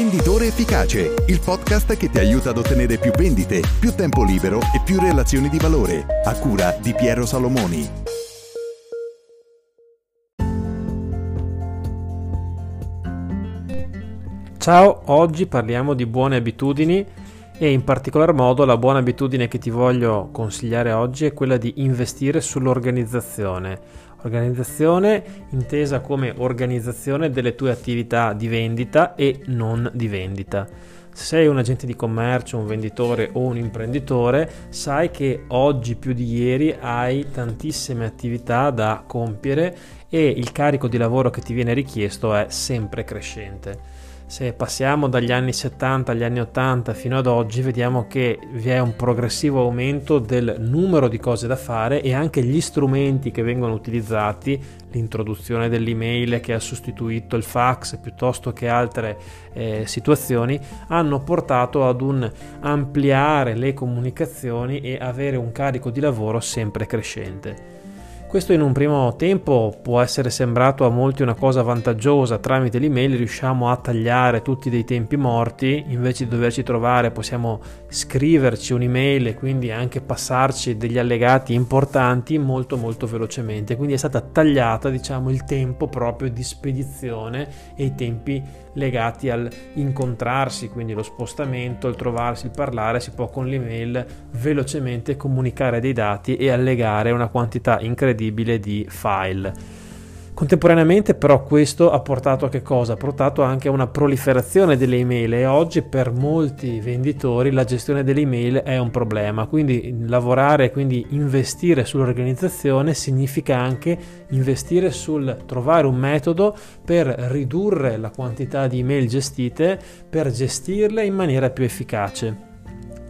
Venditore Efficace, il podcast che ti aiuta ad ottenere più vendite, più tempo libero e più relazioni di valore, a cura di Piero Salomoni. Ciao, oggi parliamo di buone abitudini e in particolar modo la buona abitudine che ti voglio consigliare oggi è quella di investire sull'organizzazione Organizzazione intesa come organizzazione delle tue attività di vendita e non di vendita. Se sei un agente di commercio, un venditore o un imprenditore, sai che oggi più di ieri hai tantissime attività da compiere e il carico di lavoro che ti viene richiesto è sempre crescente. Se passiamo dagli anni 70 agli anni 80 fino ad oggi, vediamo che vi è un progressivo aumento del numero di cose da fare e anche gli strumenti che vengono utilizzati, l'introduzione dell'email che ha sostituito il fax piuttosto che altre eh, situazioni, hanno portato ad un ampliare le comunicazioni e avere un carico di lavoro sempre crescente. Questo in un primo tempo può essere sembrato a molti una cosa vantaggiosa, tramite l'email riusciamo a tagliare tutti dei tempi morti, invece di doverci trovare possiamo scriverci un'email e quindi anche passarci degli allegati importanti molto molto velocemente, quindi è stata tagliata diciamo il tempo proprio di spedizione e i tempi legati al incontrarsi, quindi lo spostamento, il trovarsi, il parlare, si può con l'email velocemente comunicare dei dati e allegare una quantità incredibile di file. Contemporaneamente però questo ha portato a che cosa? Ha portato anche a una proliferazione delle email e oggi per molti venditori la gestione delle email è un problema, quindi lavorare, quindi investire sull'organizzazione significa anche investire sul trovare un metodo per ridurre la quantità di email gestite, per gestirle in maniera più efficace.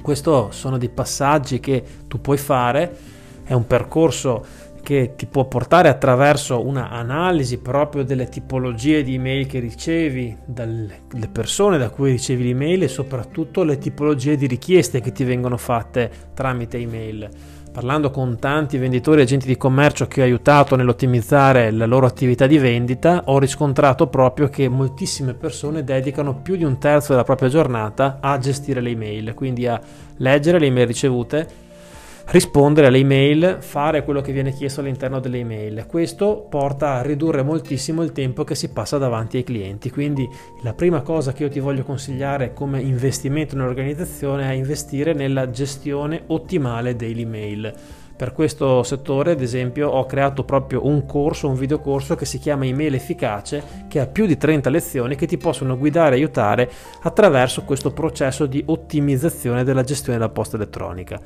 Questi sono dei passaggi che tu puoi fare, è un percorso che ti può portare attraverso una analisi proprio delle tipologie di email che ricevi dalle persone da cui ricevi l'email e soprattutto le tipologie di richieste che ti vengono fatte tramite email. Parlando con tanti venditori e agenti di commercio che ho aiutato nell'ottimizzare la loro attività di vendita, ho riscontrato proprio che moltissime persone dedicano più di un terzo della propria giornata a gestire le email, quindi a leggere le email ricevute rispondere alle email, fare quello che viene chiesto all'interno delle email. Questo porta a ridurre moltissimo il tempo che si passa davanti ai clienti. Quindi la prima cosa che io ti voglio consigliare come investimento in organizzazione è investire nella gestione ottimale delle email. Per questo settore, ad esempio, ho creato proprio un corso, un videocorso che si chiama Email Efficace, che ha più di 30 lezioni che ti possono guidare e aiutare attraverso questo processo di ottimizzazione della gestione della posta elettronica.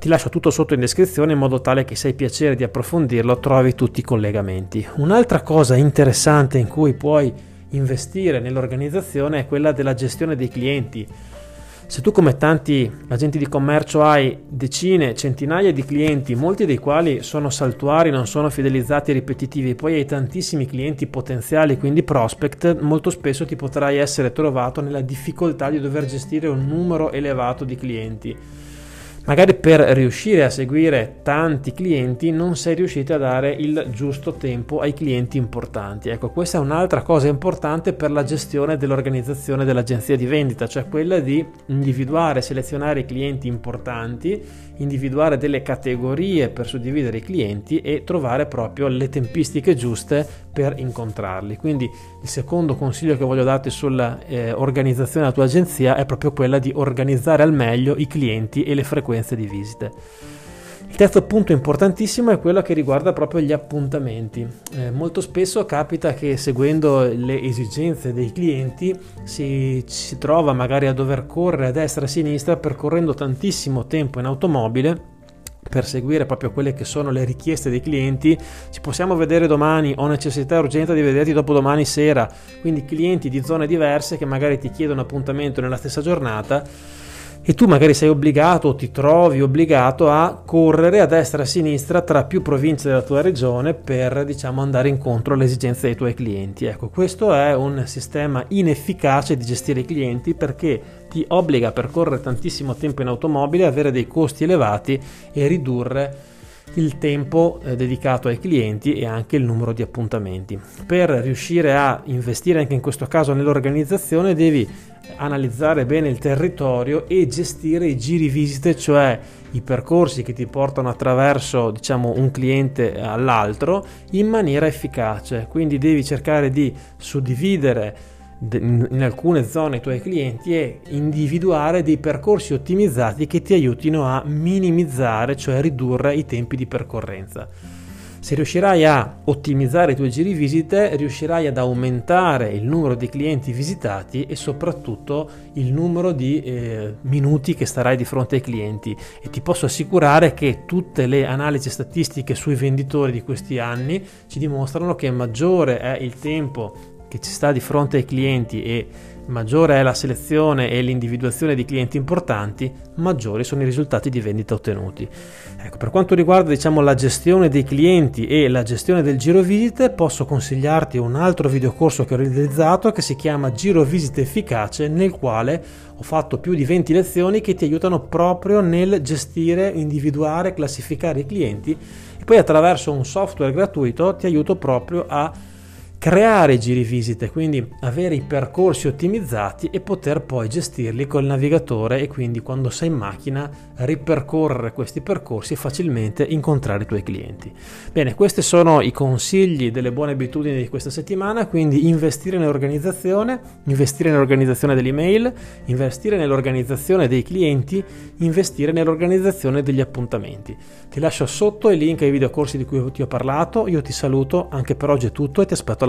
Ti lascio tutto sotto in descrizione in modo tale che se hai piacere di approfondirlo trovi tutti i collegamenti. Un'altra cosa interessante in cui puoi investire nell'organizzazione è quella della gestione dei clienti. Se tu come tanti agenti di commercio hai decine, centinaia di clienti, molti dei quali sono saltuari, non sono fidelizzati e ripetitivi, poi hai tantissimi clienti potenziali, quindi prospect, molto spesso ti potrai essere trovato nella difficoltà di dover gestire un numero elevato di clienti magari per riuscire a seguire tanti clienti non sei riuscito a dare il giusto tempo ai clienti importanti. Ecco, questa è un'altra cosa importante per la gestione dell'organizzazione dell'agenzia di vendita, cioè quella di individuare, selezionare i clienti importanti, individuare delle categorie per suddividere i clienti e trovare proprio le tempistiche giuste per incontrarli. Quindi il secondo consiglio che voglio darti sull'organizzazione eh, della tua agenzia è proprio quella di organizzare al meglio i clienti e le frequenze di visite. Il terzo punto importantissimo è quello che riguarda proprio gli appuntamenti. Eh, molto spesso capita che seguendo le esigenze dei clienti si, si trova magari a dover correre a destra e a sinistra percorrendo tantissimo tempo in automobile per seguire proprio quelle che sono le richieste dei clienti. Ci possiamo vedere domani, ho necessità e urgenza di vederti dopo domani sera. Quindi clienti di zone diverse che magari ti chiedono appuntamento nella stessa giornata e tu magari sei obbligato o ti trovi obbligato a correre a destra e a sinistra tra più province della tua regione per diciamo andare incontro alle esigenze dei tuoi clienti. Ecco, questo è un sistema inefficace di gestire i clienti perché ti obbliga a percorrere tantissimo tempo in automobile, avere dei costi elevati e ridurre il tempo eh, dedicato ai clienti e anche il numero di appuntamenti. Per riuscire a investire anche in questo caso nell'organizzazione devi analizzare bene il territorio e gestire i giri visite, cioè i percorsi che ti portano attraverso diciamo, un cliente all'altro in maniera efficace. Quindi devi cercare di suddividere in alcune zone i tuoi clienti e individuare dei percorsi ottimizzati che ti aiutino a minimizzare, cioè ridurre i tempi di percorrenza. Se riuscirai a ottimizzare i tuoi giri visite, riuscirai ad aumentare il numero di clienti visitati e soprattutto il numero di eh, minuti che starai di fronte ai clienti. E ti posso assicurare che tutte le analisi statistiche sui venditori di questi anni ci dimostrano che maggiore è il tempo che ci sta di fronte ai clienti e maggiore è la selezione e l'individuazione di clienti importanti, maggiori sono i risultati di vendita ottenuti. Ecco, per quanto riguarda diciamo, la gestione dei clienti e la gestione del giro visite, posso consigliarti un altro videocorso che ho realizzato che si chiama Giro visite efficace, nel quale ho fatto più di 20 lezioni che ti aiutano proprio nel gestire, individuare, classificare i clienti e poi attraverso un software gratuito ti aiuto proprio a creare giri visite, quindi avere i percorsi ottimizzati e poter poi gestirli col navigatore e quindi quando sei in macchina ripercorrere questi percorsi e facilmente incontrare i tuoi clienti. Bene, questi sono i consigli delle buone abitudini di questa settimana, quindi investire nell'organizzazione, investire nell'organizzazione dell'email, investire nell'organizzazione dei clienti, investire nell'organizzazione degli appuntamenti. Ti lascio sotto il link ai videocorsi di cui ti ho parlato, io ti saluto, anche per oggi è tutto e ti aspetto alla